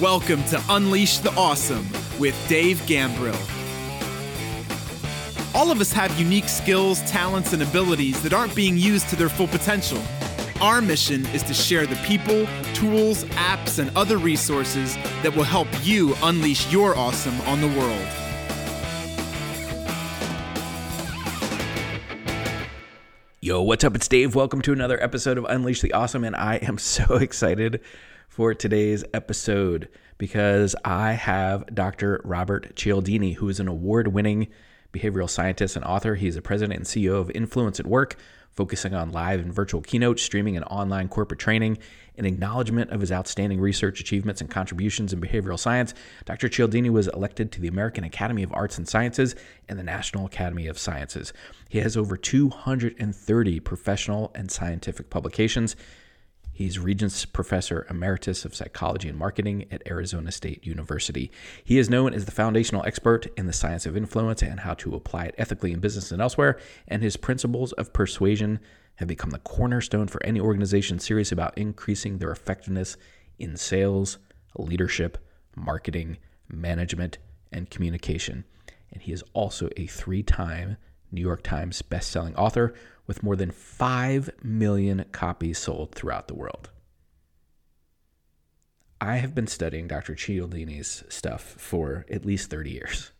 Welcome to Unleash the Awesome with Dave Gambrill. All of us have unique skills, talents, and abilities that aren't being used to their full potential. Our mission is to share the people, tools, apps, and other resources that will help you unleash your awesome on the world. Yo, what's up? It's Dave. Welcome to another episode of Unleash the Awesome, and I am so excited for today's episode because I have Dr. Robert Cialdini, who is an award winning behavioral scientist and author. He's the president and CEO of Influence at Work, focusing on live and virtual keynotes, streaming, and online corporate training. In acknowledgement of his outstanding research achievements and contributions in behavioral science, Dr. Cialdini was elected to the American Academy of Arts and Sciences and the National Academy of Sciences. He has over 230 professional and scientific publications He's Regents Professor Emeritus of Psychology and Marketing at Arizona State University. He is known as the foundational expert in the science of influence and how to apply it ethically in business and elsewhere, and his principles of persuasion have become the cornerstone for any organization serious about increasing their effectiveness in sales, leadership, marketing, management, and communication. And he is also a three time New York Times best-selling author with more than 5 million copies sold throughout the world. I have been studying Dr. Cialdini's stuff for at least 30 years.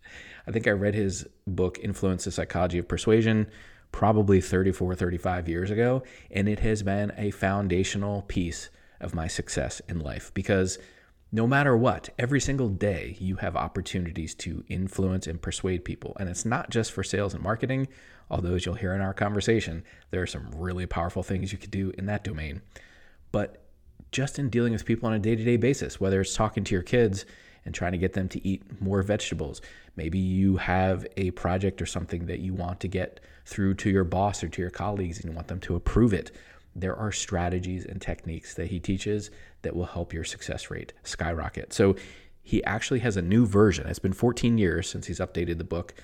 I think I read his book, Influence the Psychology of Persuasion, probably 34, 35 years ago, and it has been a foundational piece of my success in life because no matter what, every single day you have opportunities to influence and persuade people. And it's not just for sales and marketing, although, as you'll hear in our conversation, there are some really powerful things you could do in that domain. But just in dealing with people on a day to day basis, whether it's talking to your kids and trying to get them to eat more vegetables, maybe you have a project or something that you want to get through to your boss or to your colleagues and you want them to approve it there are strategies and techniques that he teaches that will help your success rate skyrocket. So he actually has a new version. It's been 14 years since he's updated the book,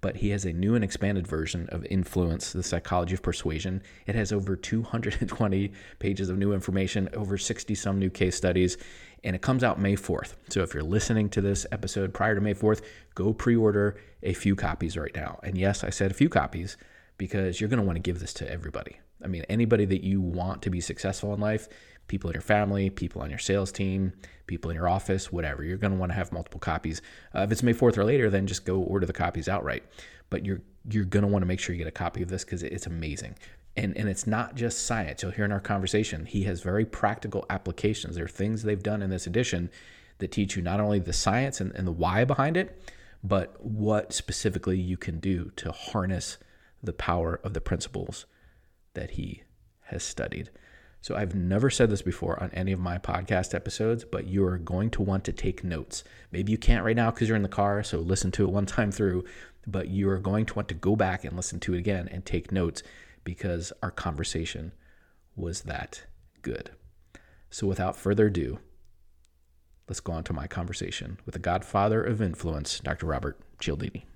but he has a new and expanded version of Influence, the Psychology of Persuasion. It has over 220 pages of new information, over 60 some new case studies, and it comes out May 4th. So if you're listening to this episode prior to May 4th, go pre order a few copies right now. And yes, I said a few copies because you're going to want to give this to everybody. I mean, anybody that you want to be successful in life, people in your family, people on your sales team, people in your office, whatever, you're going to want to have multiple copies. Uh, if it's May 4th or later, then just go order the copies outright. But you're you're going to want to make sure you get a copy of this because it's amazing. And, and it's not just science. You'll hear in our conversation, he has very practical applications. There are things they've done in this edition that teach you not only the science and, and the why behind it, but what specifically you can do to harness the power of the principles that he has studied. So I've never said this before on any of my podcast episodes, but you are going to want to take notes. Maybe you can't right now because you're in the car, so listen to it one time through, but you are going to want to go back and listen to it again and take notes because our conversation was that good. So without further ado, let's go on to my conversation with the godfather of influence, Dr. Robert Cialdini.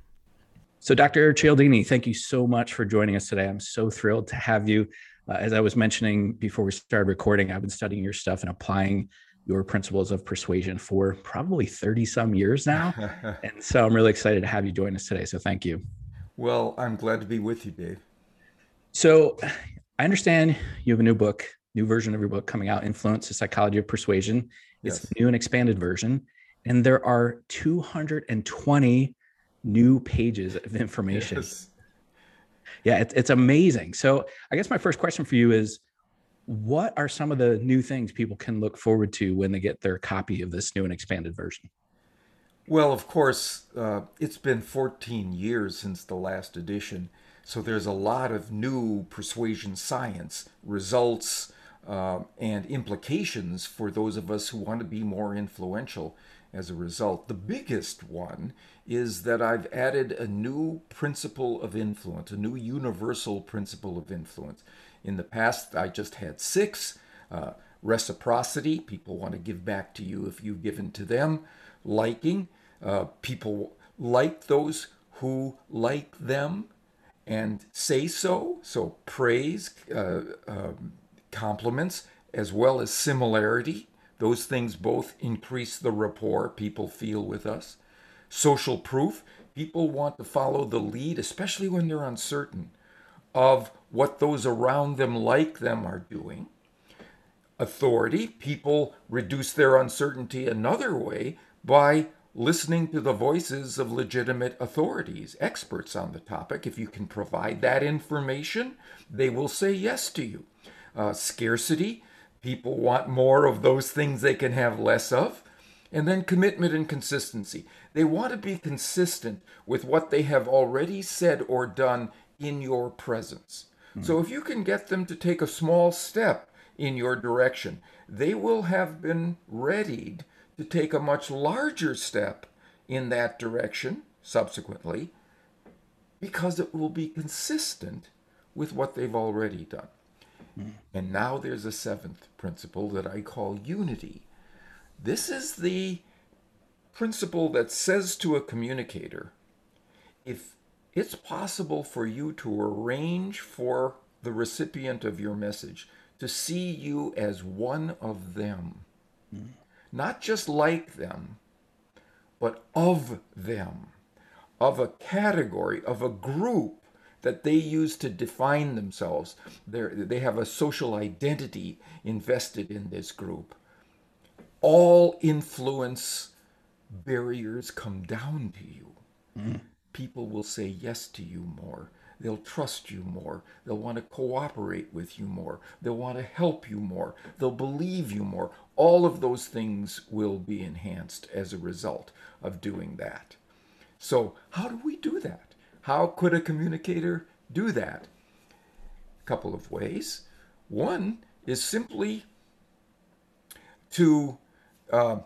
So, Dr. Cialdini, thank you so much for joining us today. I'm so thrilled to have you. Uh, as I was mentioning before we started recording, I've been studying your stuff and applying your principles of persuasion for probably 30 some years now. and so I'm really excited to have you join us today. So, thank you. Well, I'm glad to be with you, Dave. So, I understand you have a new book, new version of your book coming out, Influence the Psychology of Persuasion. It's yes. a new and expanded version. And there are 220 new pages of information. Yes. Yeah, it's, it's amazing. So, I guess my first question for you is what are some of the new things people can look forward to when they get their copy of this new and expanded version? Well, of course, uh, it's been 14 years since the last edition. So there's a lot of new persuasion science results uh, and implications for those of us who want to be more influential as a result. The biggest one is that I've added a new principle of influence, a new universal principle of influence. In the past, I just had six uh, reciprocity, people want to give back to you if you've given to them, liking, uh, people like those who like them and say so, so praise, uh, um, compliments, as well as similarity Those things both increase the rapport people feel with us. Social proof, people want to follow the lead, especially when they're uncertain of what those around them like them are doing. Authority, people reduce their uncertainty another way by listening to the voices of legitimate authorities, experts on the topic. If you can provide that information, they will say yes to you. Uh, scarcity, people want more of those things they can have less of. And then commitment and consistency. They want to be consistent with what they have already said or done in your presence. Mm. So if you can get them to take a small step in your direction, they will have been readied to take a much larger step in that direction subsequently because it will be consistent with what they've already done. Mm. And now there's a seventh principle that I call unity. This is the principle that says to a communicator if it's possible for you to arrange for the recipient of your message to see you as one of them. Mm not just like them, but of them, of a category, of a group that they use to define themselves. They're, they have a social identity invested in this group. All influence barriers come down to you. Mm. People will say yes to you more. They'll trust you more. They'll want to cooperate with you more. They'll want to help you more. They'll believe you more. All of those things will be enhanced as a result of doing that. So, how do we do that? How could a communicator do that? A couple of ways. One is simply to uh,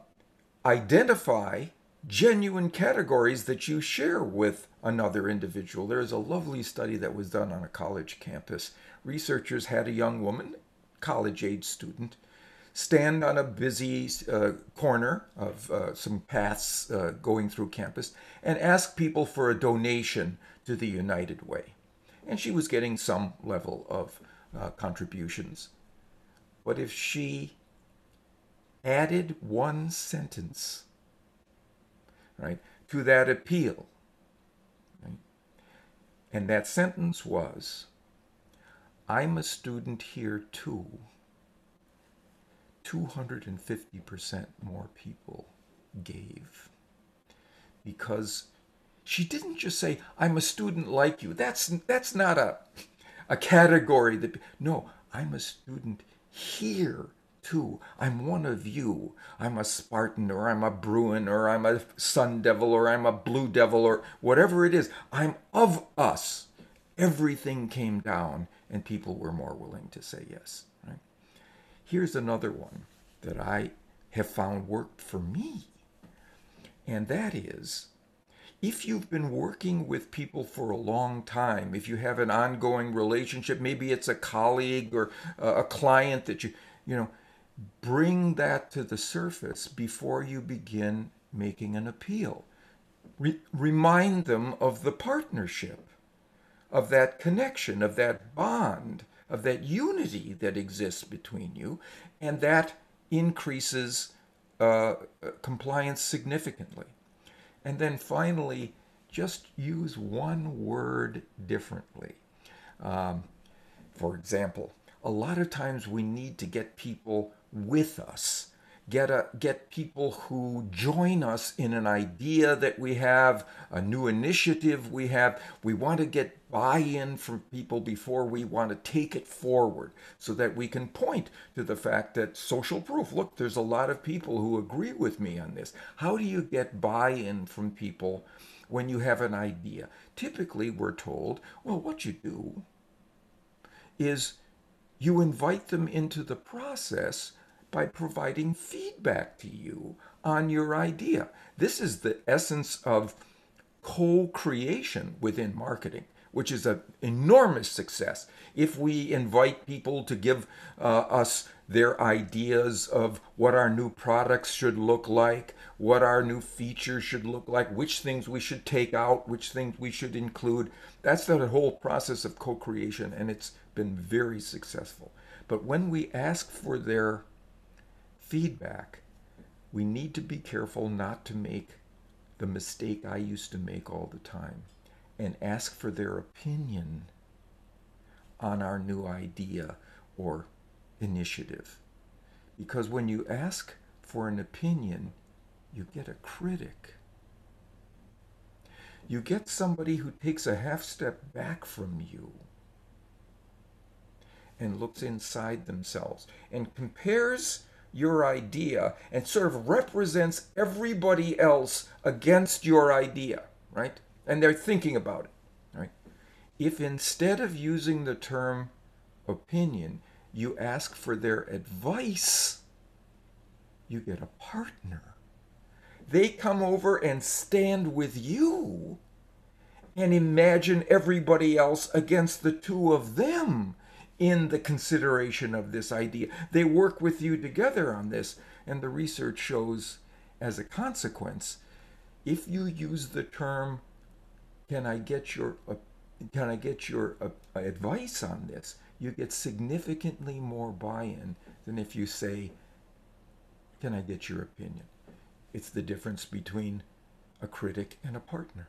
identify genuine categories that you share with another individual. There is a lovely study that was done on a college campus. Researchers had a young woman, college age student, stand on a busy uh, corner of uh, some paths uh, going through campus and ask people for a donation to the United Way. And she was getting some level of uh, contributions. But if she added one sentence right, to that appeal. And that sentence was, I'm a student here too. 250% more people gave. Because she didn't just say, I'm a student like you. That's, that's not a, a category that, no, I'm a student here too. I'm one of you. I'm a Spartan or I'm a Bruin or I'm a Sun Devil or I'm a Blue Devil or whatever it is. I'm of us. Everything came down and people were more willing to say yes. Here's another one that I have found worked for me. And that is if you've been working with people for a long time, if you have an ongoing relationship, maybe it's a colleague or a client that you, you know, bring that to the surface before you begin making an appeal. Re- remind them of the partnership, of that connection, of that bond, of that unity that exists between you, and that increases uh, compliance significantly. And then finally, just use one word differently. Um, for example, a lot of times we need to get people with us get a, get people who join us in an idea that we have a new initiative we have. We want to get buy-in from people before we want to take it forward so that we can point to the fact that social proof look there's a lot of people who agree with me on this. How do you get buy-in from people when you have an idea? Typically we're told well what you do is you invite them into the process by providing feedback to you on your idea. This is the essence of co creation within marketing, which is an enormous success. If we invite people to give uh, us their ideas of what our new products should look like, what our new features should look like, which things we should take out, which things we should include. That's the whole process of co creation, and it's been very successful. But when we ask for their feedback, we need to be careful not to make the mistake I used to make all the time and ask for their opinion on our new idea or initiative. Because when you ask for an opinion, you get a critic. You get somebody who takes a half step back from you and looks inside themselves and compares your idea and sort of represents everybody else against your idea, right? And they're thinking about it, right? If instead of using the term opinion, you ask for their advice, you get a partner. They come over and stand with you and imagine everybody else against the two of them in the consideration of this idea. They work with you together on this, and the research shows as a consequence, if you use the term, "Can I get your uh, can I get your uh, advice on this?" you get significantly more buy-in than if you say, "Can I get your opinion?" It's the difference between a critic and a partner.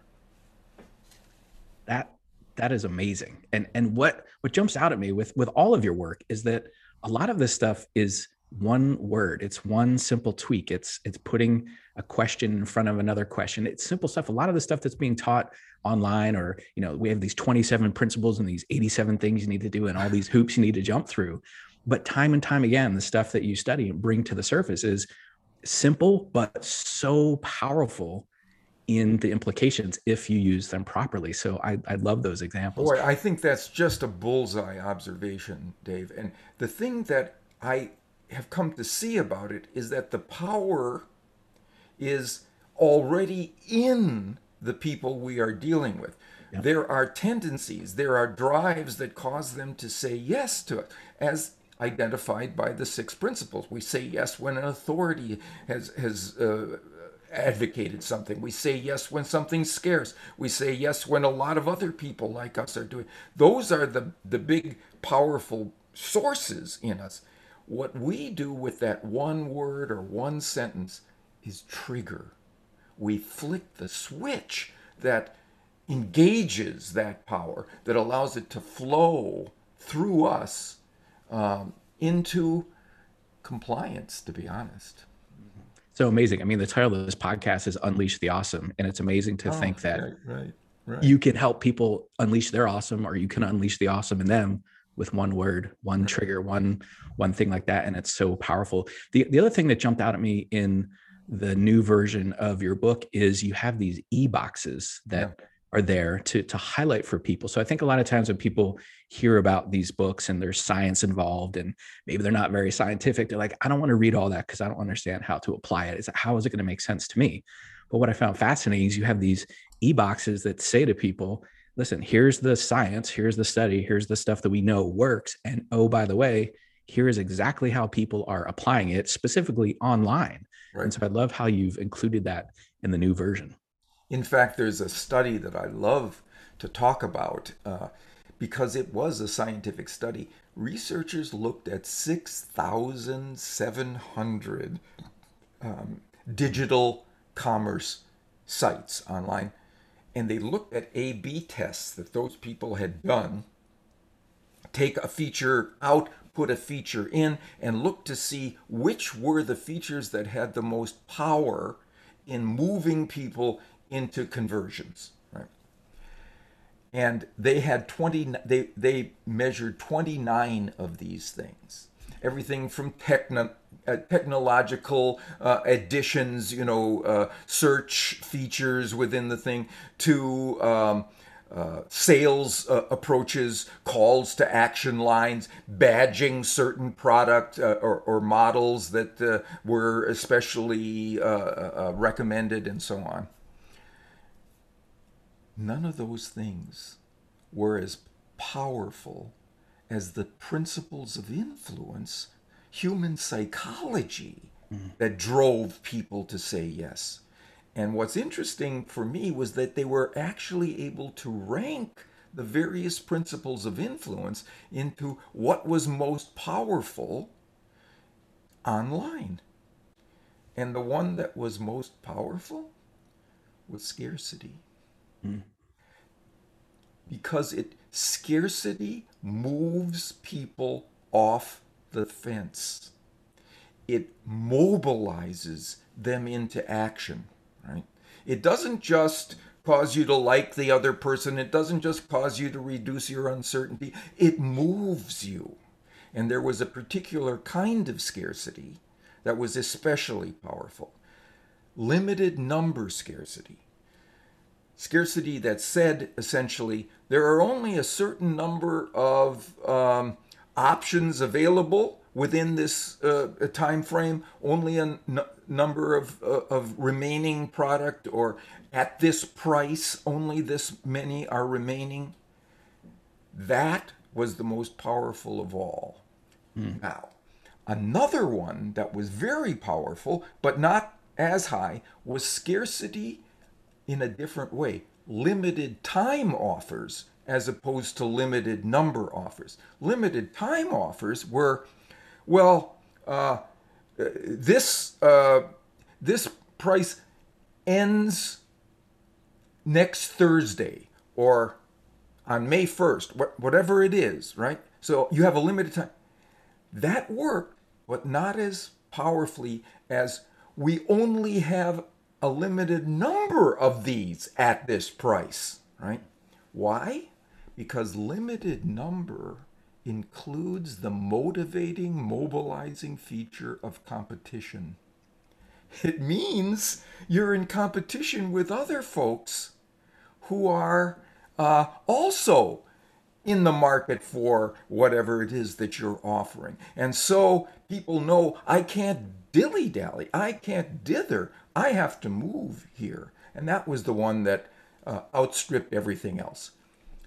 That that is amazing. And and what what jumps out at me with with all of your work is that a lot of this stuff is one word. It's one simple tweak. It's it's putting a question in front of another question. It's simple stuff. A lot of the stuff that's being taught online or you know, we have these 27 principles and these 87 things you need to do and all these hoops you need to jump through. But time and time again, the stuff that you study and bring to the surface is simple but so powerful in the implications if you use them properly. So I, I love those examples. Boy, I think that's just a bullseye observation, Dave. And the thing that I have come to see about it is that the power is already in the people we are dealing with. Yep. There are tendencies, there are drives that cause them to say yes to it, as identified by the six principles. We say yes when an authority has has uh, advocated something. We say yes when something's scarce. We say yes when a lot of other people like us are doing. Those are the the big powerful sources in us. What we do with that one word or one sentence is trigger. We flick the switch that engages that power, that allows it to flow through us um, into compliance, to be honest so amazing. I mean, the title of this podcast is Unleash the Awesome. And it's amazing to oh, think that right, right, right. you can help people unleash their awesome or you can unleash the awesome in them with one word, one trigger, one one thing like that. And it's so powerful. The the other thing that jumped out at me in the new version of your book is you have these e-boxes that yeah are there to to highlight for people. So I think a lot of times when people hear about these books and there's science involved and maybe they're not very scientific, they're like, I don't want to read all that because I don't understand how to apply it. Is how is it going to make sense to me? But what I found fascinating is you have these e-boxes that say to people, listen, here's the science, here's the study, here's the stuff that we know works. And oh, by the way, here is exactly how people are applying it specifically online. Right. And so I love how you've included that in the new version. In fact, there's a study that I love to talk about uh, because it was a scientific study. Researchers looked at 6,700 um, digital commerce sites online, and they looked at A B tests that those people had done. Take a feature out, put a feature in, and look to see which were the features that had the most power in moving people into conversions. Right? And they had 20, they, they measured 29 of these things. Everything from techno, uh, technological uh, additions, you know, uh, search features within the thing, to um, uh, sales uh, approaches, calls to action lines, badging certain product uh, or, or, models that uh, were especially uh, recommended, and so on. None of those things were as powerful as the principles of influence, human psychology, mm-hmm. that drove people to say yes. And what's interesting for me was that they were actually able to rank the various principles of influence into what was most powerful online. And the one that was most powerful was scarcity. Mm. Because it scarcity moves people off the fence. It mobilizes them into action, right? It doesn't just cause you to like the other person. It doesn't just cause you to reduce your uncertainty. It moves you. And there was a particular kind of scarcity that was especially powerful limited number scarcity. Scarcity that said essentially there are only a certain number of um, options available within this uh, time frame, only a n- number of, uh, of remaining product, or at this price, only this many are remaining. That was the most powerful of all. Mm. Now, another one that was very powerful, but not as high, was scarcity in a different way. Limited time offers as opposed to limited number offers. Limited time offers were, well, uh, this uh, this price ends next Thursday or on May 1st, whatever it is, right? So you have a limited time. That worked, but not as powerfully as we only have a limited number of these at this price, right? Why? Because limited number includes the motivating, mobilizing feature of competition. It means you're in competition with other folks who are uh, also in the market for whatever it is that you're offering. And so people know I can't dilly dally, I can't dither, I have to move here. And that was the one that uh, outstripped everything else.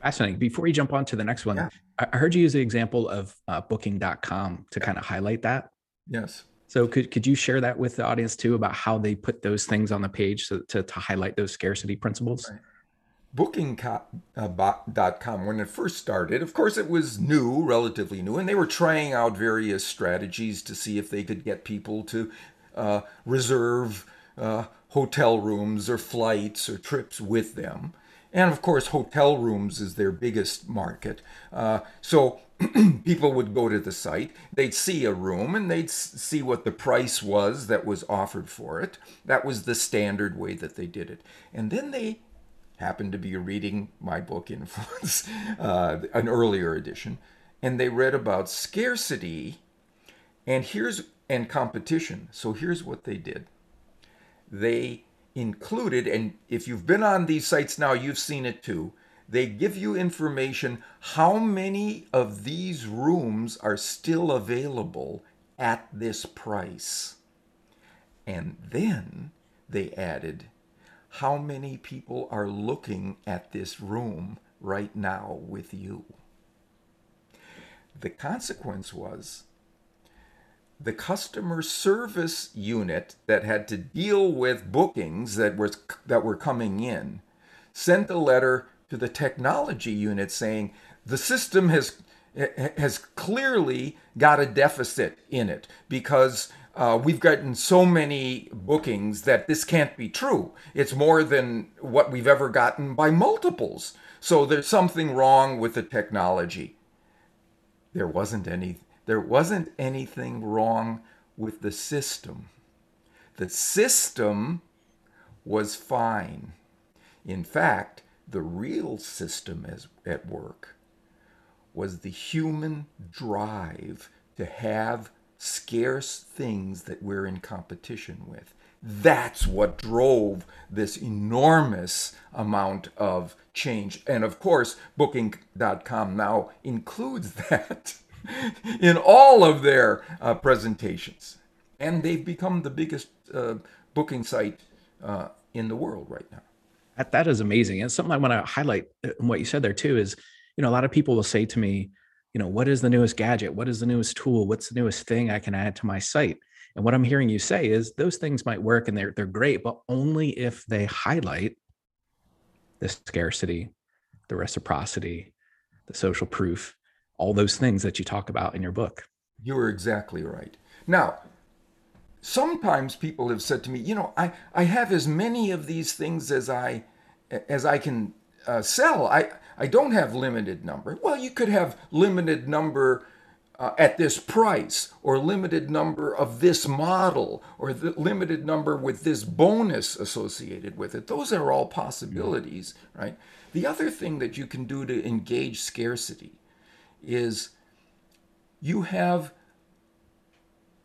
Fascinating. Before you jump on to the next one, yeah. I heard you use the example of uh, booking.com to kind of highlight that. Yes. So could, could you share that with the audience too about how they put those things on the page to, to, to highlight those scarcity principles? Right. Booking.com, uh, when it first started, of course, it was new, relatively new, and they were trying out various strategies to see if they could get people to uh, reserve uh, hotel rooms or flights or trips with them. And of course, hotel rooms is their biggest market. Uh, so people would go to the site, they'd see a room, and they'd see what the price was that was offered for it. That was the standard way that they did it. And then they happened to be reading my book Influence, uh, an earlier edition, and they read about scarcity and here's and competition. So here's what they did. They included, and if you've been on these sites now, you've seen it too. They give you information how many of these rooms are still available at this price. And then they added how many people are looking at this room right now with you. The consequence was the customer service unit that had to deal with bookings that were that were coming in sent a letter to the technology unit saying the system has has clearly got a deficit in it because uh, we've gotten so many bookings that this can't be true. It's more than what we've ever gotten by multiples. So there's something wrong with the technology. There wasn't any there wasn't anything wrong with the system. The system was fine. In fact, the real system as, at work was the human drive to have scarce things that we're in competition with. That's what drove this enormous amount of change. And of course, Booking.com now includes that in all of their uh, presentations. And they've become the biggest uh, booking site uh, in the world right now. That, that is amazing. And something I want to highlight uh, what you said there too is, you know, a lot of people will say to me, you know, what is the newest gadget? What is the newest tool? What's the newest thing I can add to my site? And what I'm hearing you say is those things might work and they're they're great, but only if they highlight the scarcity, the reciprocity, the social proof, all those things that you talk about in your book. You are exactly right. Now, sometimes people have said to me, you know, I, I have as many of these things as I as I can uh, sell. I I don't have limited number. Well, you could have limited number uh, at this price, or limited number of this model, or the limited number with this bonus associated with it. Those are all possibilities, right? The other thing that you can do to engage scarcity is you have,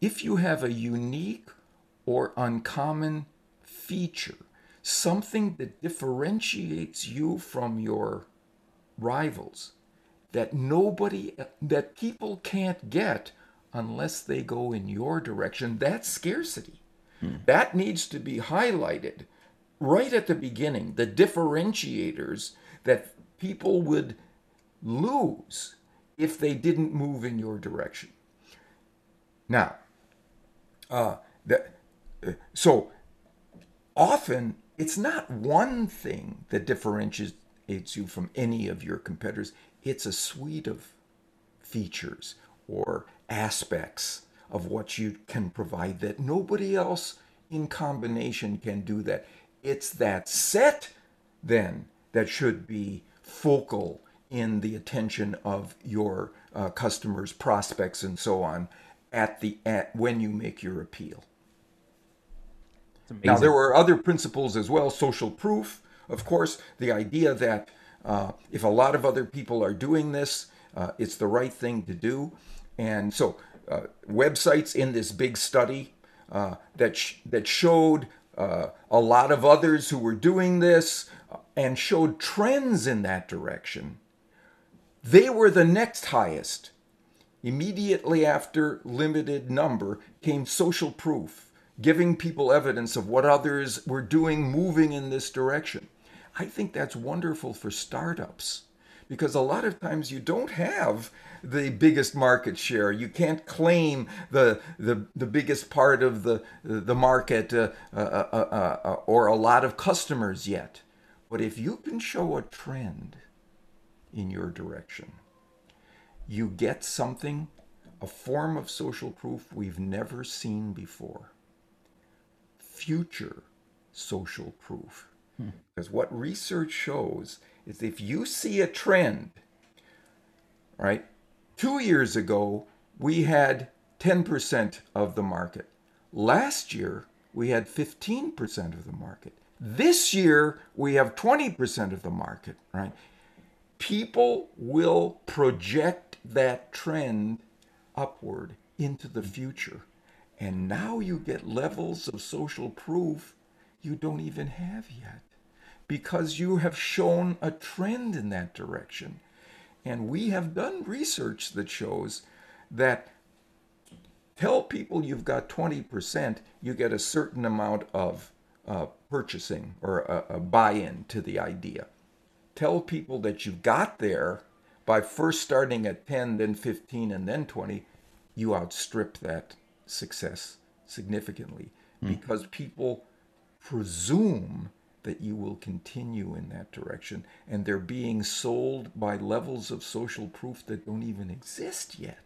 if you have a unique or uncommon feature, something that differentiates you from your rivals, that nobody, that people can't get unless they go in your direction, that's scarcity. Hmm. That needs to be highlighted right at the beginning. The differentiators that people would lose if they didn't move in your direction. Now, uh, the, uh, so often it's not one thing that differentiates you from any of your competitors. It's a suite of features or aspects of what you can provide that nobody else in combination can do that. It's that set then that should be focal in the attention of your uh, customers, prospects, and so on at the at when you make your appeal. Now there were other principles as well, social proof, of course, the idea that uh, if a lot of other people are doing this, uh, it's the right thing to do. And so, uh, websites in this big study uh, that sh- that showed uh, a lot of others who were doing this uh, and showed trends in that direction. They were the next highest. Immediately after limited number came social proof, giving people evidence of what others were doing, moving in this direction. I think that's wonderful for startups because a lot of times you don't have the biggest market share. You can't claim the the, the biggest part of the the market uh uh, uh, uh, uh, or a lot of customers yet. But if you can show a trend in your direction, you get something, a form of social proof we've never seen before. Future social proof. Hmm. Because what research shows is if you see a trend, right? Two years ago, we had 10% of the market. Last year, we had 15% of the market. This year, we have 20% of the market, right? People will project that trend upward into the future. And now you get levels of social proof you don't even have yet because you have shown a trend in that direction. And we have done research that shows that tell people you've got 20%, you get a certain amount of uh, purchasing or a, a buy in to the idea. Tell people that you got there by first starting at 10, then 15, and then 20, you outstrip that success significantly mm. because people presume that you will continue in that direction. And they're being sold by levels of social proof that don't even exist yet.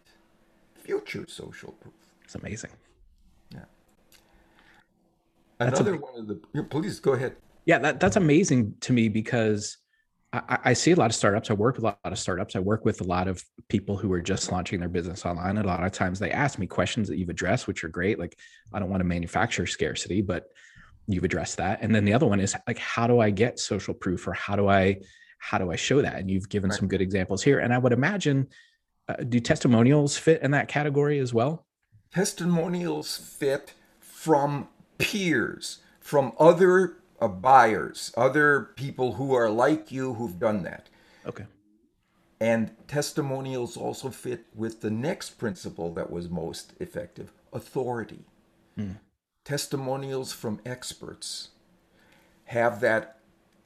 Future social proof. It's amazing. Yeah. Another one of the, please go ahead. Yeah, that, that's amazing to me because I, I, see a lot of startups. I work with a lot of startups. I work with a lot of people who are just launching their business online. And a lot of times they ask me questions that you've addressed, which are great. Like, I don't want to manufacture scarcity, but you've addressed that and then the other one is like how do i get social proof or how do i how do i show that and you've given right. some good examples here and i would imagine uh, do testimonials fit in that category as well testimonials fit from peers from other uh, buyers other people who are like you who've done that. Okay. And testimonials also fit with the next principle that was most effective authority. Mm testimonials from experts have that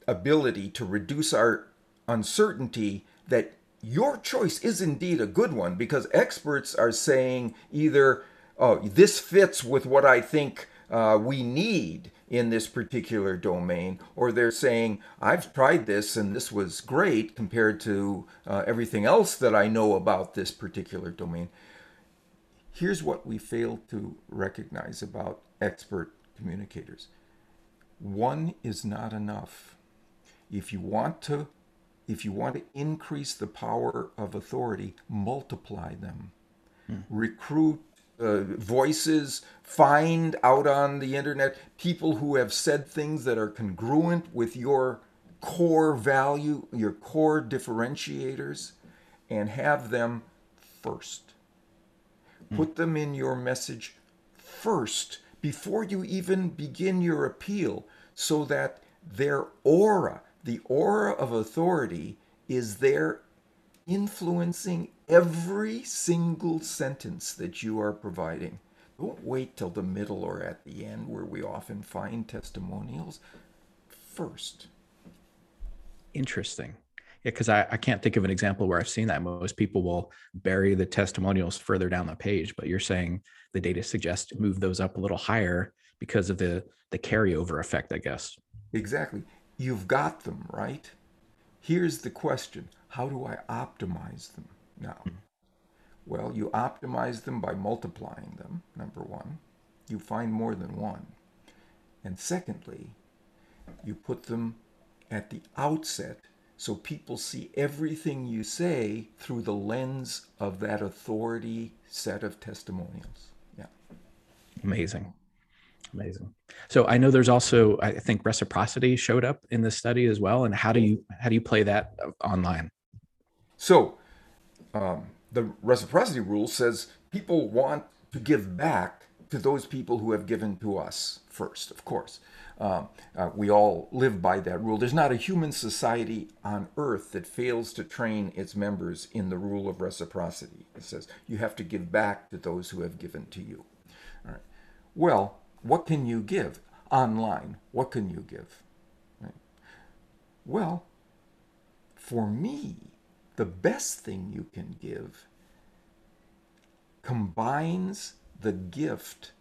ability to reduce our uncertainty that your choice is indeed a good one because experts are saying either, oh, this fits with what I think uh, we need in this particular domain, or they're saying, I've tried this and this was great compared to uh, everything else that I know about this particular domain here's what we fail to recognize about expert communicators one is not enough. If you want to if you want to increase the power of authority, multiply them. Hmm. Recruit uh, voices, find out on the internet people who have said things that are congruent with your core value, your core differentiators, and have them first. Hmm. Put them in your message first before you even begin your appeal so that their aura, the aura of authority, is there influencing every single sentence that you are providing. Don't wait till the middle or at the end where we often find testimonials. First. Interesting. Yeah, because I, I can't think of an example where I've seen that. Most people will bury the testimonials further down the page, but you're saying the data suggests move those up a little higher because of the the carryover effect, I guess. Exactly. You've got them, right? Here's the question How do I optimize them now? Mm-hmm. Well, you optimize them by multiplying them, number one. You find more than one. And secondly, you put them at the outset so people see everything you say through the lens of that authority set of testimonials. Yeah. Amazing. Amazing. So I know there's also I think reciprocity showed up in this study as well. And how do you how do you play that online? So um, the reciprocity rule says people want to give back to those people who have given to us first, of course. Um, uh, we all live by that rule. There's not a human society on earth that fails to train its members in the rule of reciprocity. It says you have to give back to those who have given to you. All right. Well, what can you give online? What can you give? Right. Well, for me, the best thing you can give combines the gift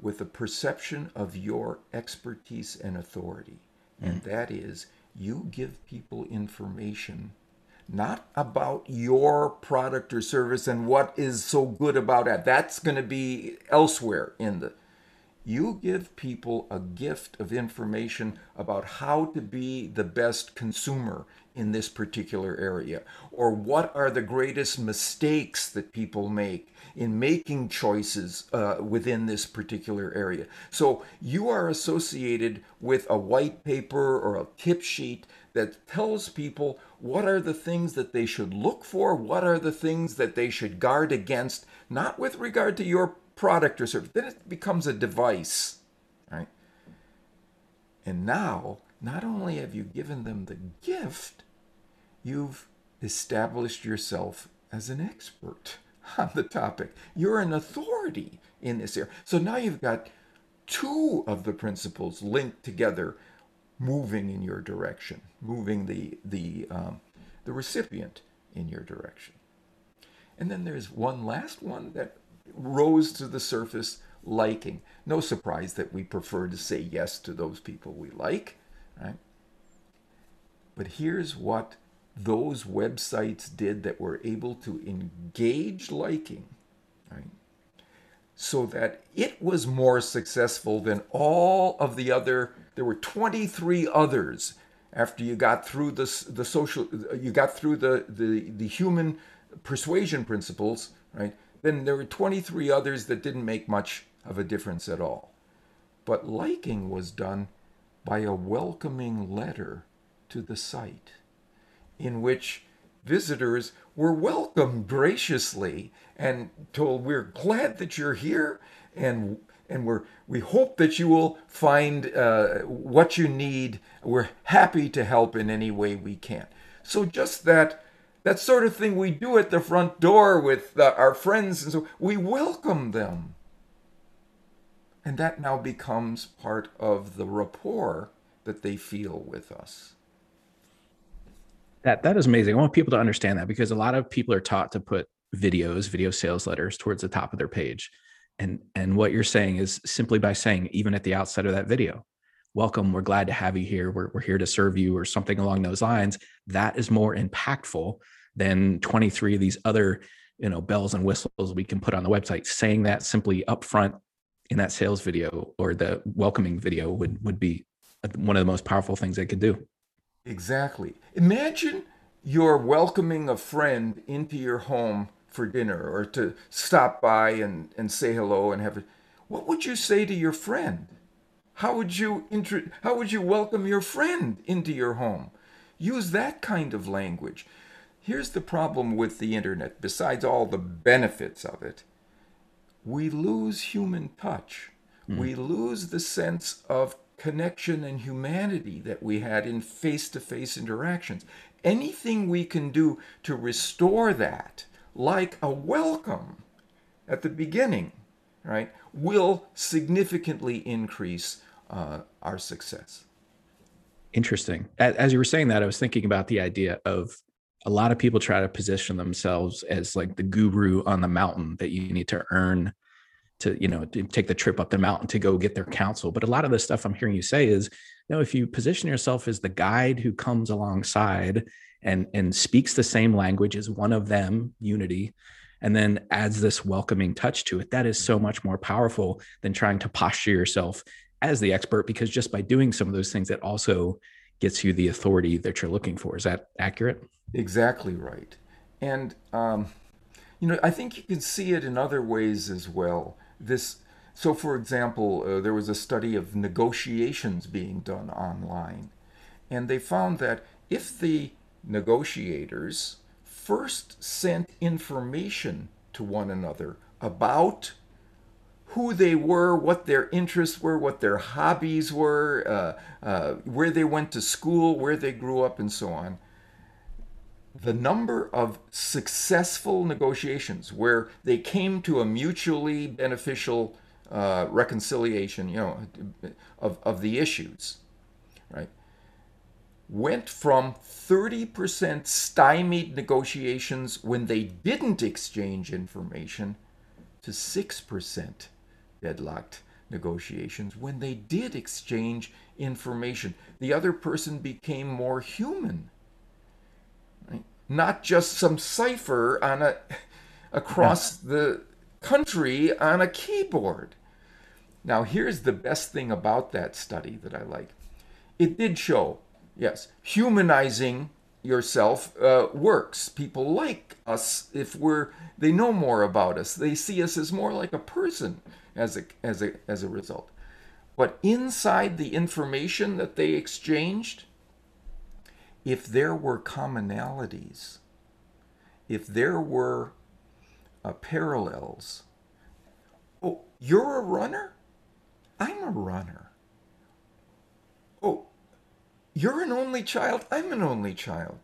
with the perception of your expertise and authority. Mm. And that is, you give people information not about your product or service and what is so good about it. That's going to be elsewhere in the you give people a gift of information about how to be the best consumer in this particular area, or what are the greatest mistakes that people make in making choices uh, within this particular area. So you are associated with a white paper or a tip sheet that tells people what are the things that they should look for, what are the things that they should guard against, not with regard to your product or service. Then it becomes a device, right? And now, not only have you given them the gift, you've established yourself as an expert on the topic. You're an authority in this area. So now you've got two of the principles linked together, moving in your direction, moving the the um, the recipient in your direction. And then there's one last one that rose to the surface liking. No surprise that we prefer to say yes to those people we like, right? But here's what those websites did that were able to engage liking, right? So that it was more successful than all of the other, there were 23 others after you got through this, the social, you got through the, the, the human persuasion principles, right? Then there were 23 others that didn't make much of a difference at all. But liking was done by a welcoming letter to the site, in which visitors were welcomed graciously and told, We're glad that you're here, and and we're we hope that you will find uh, what you need. We're happy to help in any way we can. So just that that sort of thing we do at the front door with uh, our friends and so we welcome them. And that now becomes part of the rapport that they feel with us. That that is amazing. I want people to understand that because a lot of people are taught to put videos video sales letters towards the top of their page. And and what you're saying is simply by saying even at the outset of that video welcome we're glad to have you here. We're, we're here to serve you or something along those lines. That is more impactful than 23 of these other you know bells and whistles we can put on the website. Saying that simply up front in that sales video or the welcoming video would would be one of the most powerful things they could do. Exactly. Imagine you're welcoming a friend into your home for dinner or to stop by and, and say hello and have a what would you say to your friend? How would you intro- how would you welcome your friend into your home? Use that kind of language here's the problem with the internet besides all the benefits of it we lose human touch. Mm. We lose the sense of connection and humanity that we had in face to face interactions. Anything we can do to restore that, like a welcome at the beginning, right, will significantly increase uh, our success. Interesting. As you were saying that, I was thinking about the idea of a lot of people try to position themselves as like the guru on the mountain that you need to earn to you know to take the trip up the mountain to go get their counsel. But a lot of the stuff i'm hearing you say is you know if you position yourself as the guide who comes alongside and and speaks the same language as one of them unity and then adds this welcoming touch to it that is so much more powerful than trying to posture yourself as the expert because just by doing some of those things it also gets you the authority that you're looking for is that accurate Exactly right. And, um, you know, I think you can see it in other ways as well. This, so for example, uh, there was a study of negotiations being done online, and they found that if the negotiators first sent information to one another about who they were, what their interests were, what their hobbies were, uh, uh, where they went to school, where they grew up, and so on, the number of successful negotiations where they came to a mutually beneficial uh, reconciliation, you know, of, of the issues, right, went from 30% stymied negotiations when they didn't exchange information to 6% deadlocked negotiations when they did exchange information. The other person became more human not just some cipher on a across yeah. the country on a keyboard. Now, here's the best thing about that study that I like. It did show, yes, humanizing yourself uh, works. People like us if we're they know more about us. They see us as more like a person as a as a as a result. But inside the information that they exchanged, if there were commonalities, if there were uh, parallels, oh, you're a runner? I'm a runner. You're an only child? I'm an only child.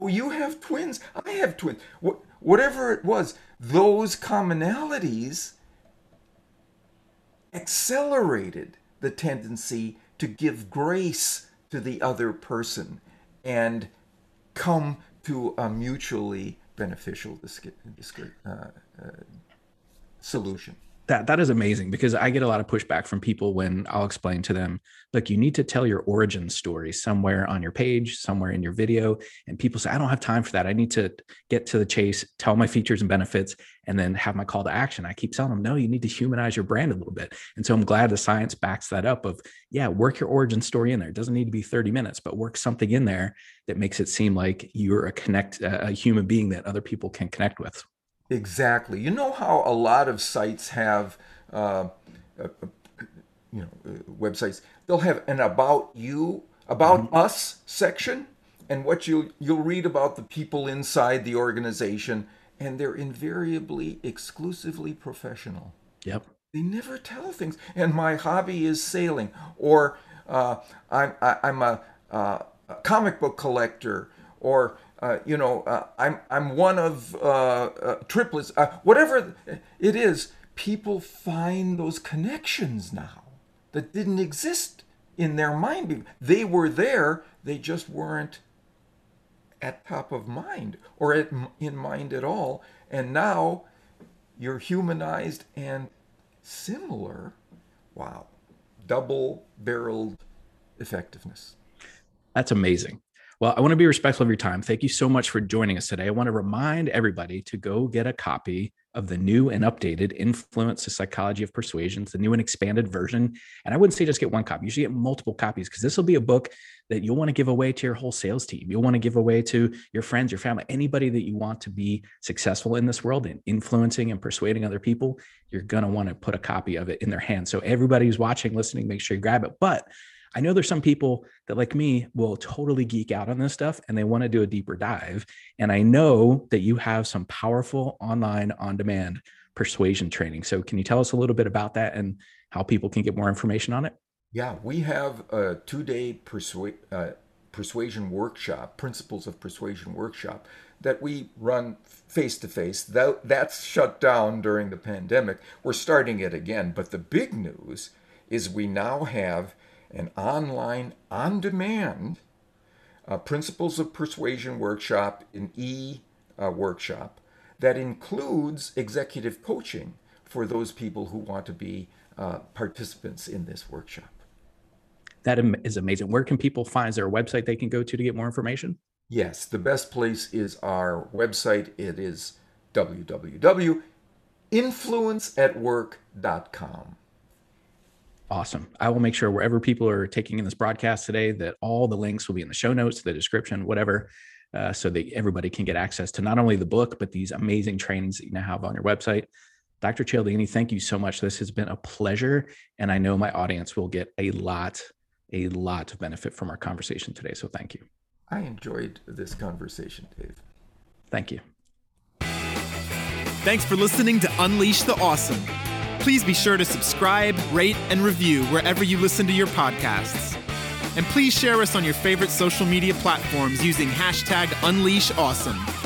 Oh, you have twins? I have twins. Wh- whatever it was, those commonalities accelerated the tendency to give grace to the other person and come to a mutually beneficial uh, uh, solution that that is amazing because I get a lot of pushback from people when I'll explain to them, look, you need to tell your origin story somewhere on your page, somewhere in your video. And people say, I don't have time for that. I need to get to the chase, tell my features and benefits, and then have my call to action. I keep telling them, no, you need to humanize your brand a little bit. And so I'm glad the science backs that up of, yeah, work your origin story in there. It doesn't need to be 30 minutes, but work something in there that makes it seem like you're a connect a human being that other people can connect with. Exactly. You know how a lot of sites have, uh, uh, you know, uh, websites. They'll have an about you, about mm-hmm. us section, and what you you'll read about the people inside the organization, and they're invariably exclusively professional. Yep. They never tell things. And my hobby is sailing, or uh, I'm I, am i am a, uh, a comic book collector, or uh, you know, uh, I'm I'm one of uh, uh triplets, uh, whatever it is. People find those connections now that didn't exist in their mind. They were there, they just weren't at top of mind or at, in mind at all. And now you're humanized and similar. Wow, double-barreled effectiveness. That's amazing. Well, I want to be respectful of your time. Thank you so much for joining us today. I want to remind everybody to go get a copy of the new and updated Influence the Psychology of Persuasions, the new and expanded version. And I wouldn't say just get one copy, you should get multiple copies because this will be a book that you'll want to give away to your whole sales team. You'll want to give away to your friends, your family, anybody that you want to be successful in this world in influencing and persuading other people. You're going to want to put a copy of it in their hands. So everybody who's watching, listening, make sure you grab it. But I know there's some people that, like me, will totally geek out on this stuff and they want to do a deeper dive. And I know that you have some powerful online on demand persuasion training. So, can you tell us a little bit about that and how people can get more information on it? Yeah, we have a two day uh, persuasion workshop, Principles of Persuasion workshop, that we run face to face. That's shut down during the pandemic. We're starting it again. But the big news is we now have an online, on demand uh, Principles of Persuasion workshop, an e uh, workshop that includes executive coaching for those people who want to be uh, participants in this workshop. That is amazing. Where can people find? Is there a website they can go to to get more information? Yes, the best place is our website. It is www.influenceatwork.com. Awesome. I will make sure wherever people are taking in this broadcast today that all the links will be in the show notes, the description, whatever, uh, so that everybody can get access to not only the book, but these amazing trainings that you now have on your website. Dr. Cialdini, thank you so much. This has been a pleasure. And I know my audience will get a lot, a lot of benefit from our conversation today. So thank you. I enjoyed this conversation, Dave. Thank you. Thanks for listening to Unleash the Awesome. Please be sure to subscribe, rate, and review wherever you listen to your podcasts. And please share us on your favorite social media platforms using hashtag UnleashAwesome.